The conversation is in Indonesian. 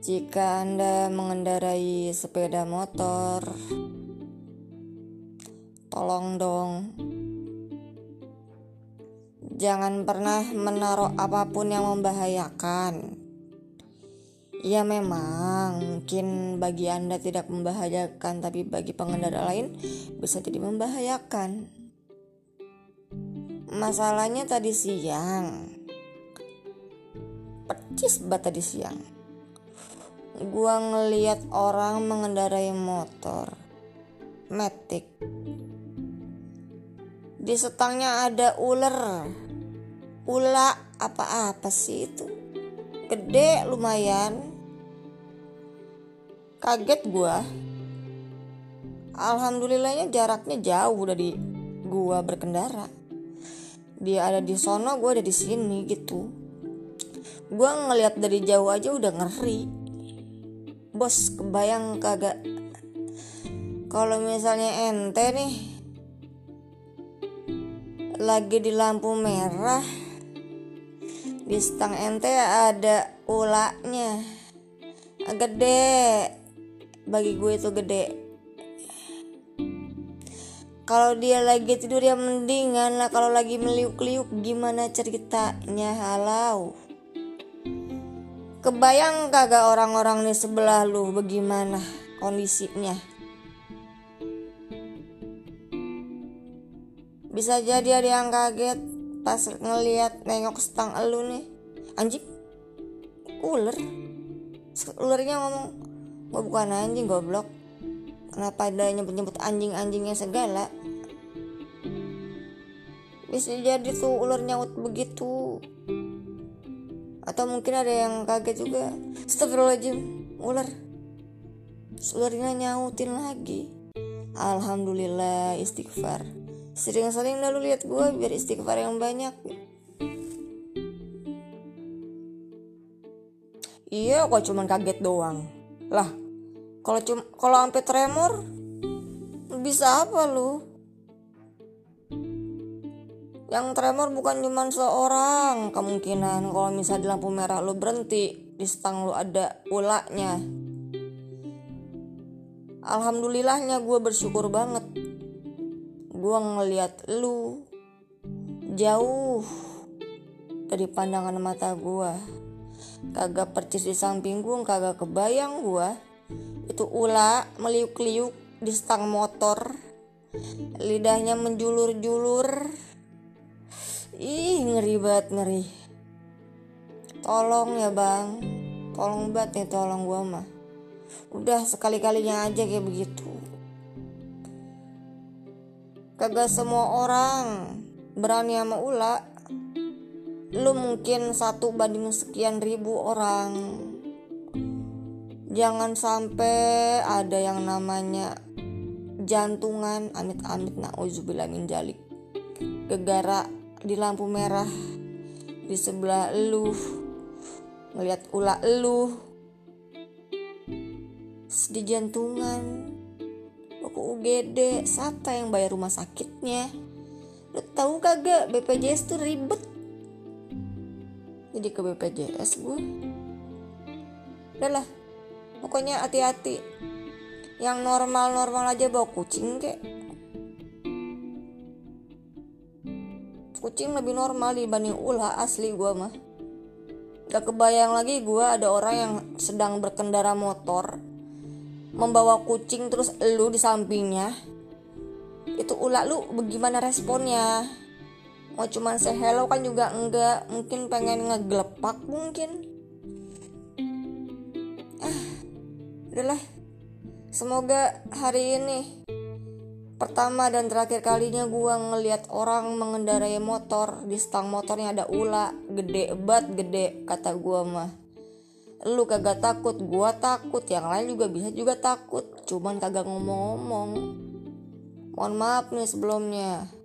Jika Anda mengendarai sepeda motor, tolong dong jangan pernah menaruh apa pun yang membahayakan. Ya memang mungkin bagi Anda tidak membahayakan tapi bagi pengendara lain bisa jadi membahayakan. Masalahnya tadi siang. Percis banget tadi siang. Gua ngeliat orang mengendarai motor metik. Di setangnya ada ular. Ula apa-apa sih itu? Gede lumayan. Kaget gua. Alhamdulillahnya jaraknya jauh dari gua berkendara. Dia ada di sono gua ada di sini gitu gua ngeliat dari jauh aja udah ngeri. Bos kebayang kagak? Kalau misalnya ente nih lagi di lampu merah di stang ente ada ulaknya. Gede. Bagi gue itu gede. Kalau dia lagi tidur ya mendingan lah. Kalau lagi meliuk-liuk gimana ceritanya? Halau Kebayang kagak orang-orang di sebelah lu bagaimana kondisinya? Bisa jadi ada yang kaget pas ngeliat nengok stang elu nih. Anjing, ular. Ularnya ngomong, gue bukan anjing goblok. Kenapa ada nyebut-nyebut anjing-anjingnya segala? Bisa jadi tuh ular nyaut begitu atau mungkin ada yang kaget juga. Astagfirullahaladzim ular. Ularnya nyautin lagi. Alhamdulillah istighfar. Sering-sering lalu lihat gue biar istighfar yang banyak. Iya kok cuman kaget doang. Lah kalau cuma kalau sampai tremor bisa apa lu yang tremor bukan cuma seorang kemungkinan kalau misalnya di lampu merah lu berhenti di stang lu ada ulaknya alhamdulillahnya gue bersyukur banget. Gue ngeliat lu jauh dari pandangan mata gue kagak percis di samping gue kagak kebayang gue itu ula meliuk-liuk di stang motor lidahnya menjulur-julur Ih ngeri banget ngeri. Tolong ya bang. Tolong banget nih tolong gua mah. Udah sekali-kalinya aja kayak begitu. Kagak semua orang berani sama ula. Lu mungkin satu banding sekian ribu orang. Jangan sampai ada yang namanya jantungan amit-amit. Na'udzubillah min jalik gegara di lampu merah di sebelah lu ngeliat ulah lu di jantungan aku UGD siapa yang bayar rumah sakitnya? Lu tahu kagak BPJS tuh ribet? Jadi ke BPJS gue udahlah pokoknya hati-hati. Yang normal-normal aja bawa kucing kek kucing lebih normal dibanding ulah asli gue mah. Gak kebayang lagi gue ada orang yang sedang berkendara motor Membawa kucing terus lu di sampingnya. Itu ulah lu bagaimana responnya? Mau cuman say hello kan juga enggak Mungkin pengen ngegelepak mungkin. Ah Udahlah. Semoga hari ini Pertama dan terakhir kalinya gue ngeliat orang mengendarai motor. Di stang motornya ada ula. Gede bat gede kata gue mah. Lu kagak takut Gue takut. Yang lain juga bisa juga takut. Cuman kagak ngomong-ngomong. Mohon maaf nih sebelumnya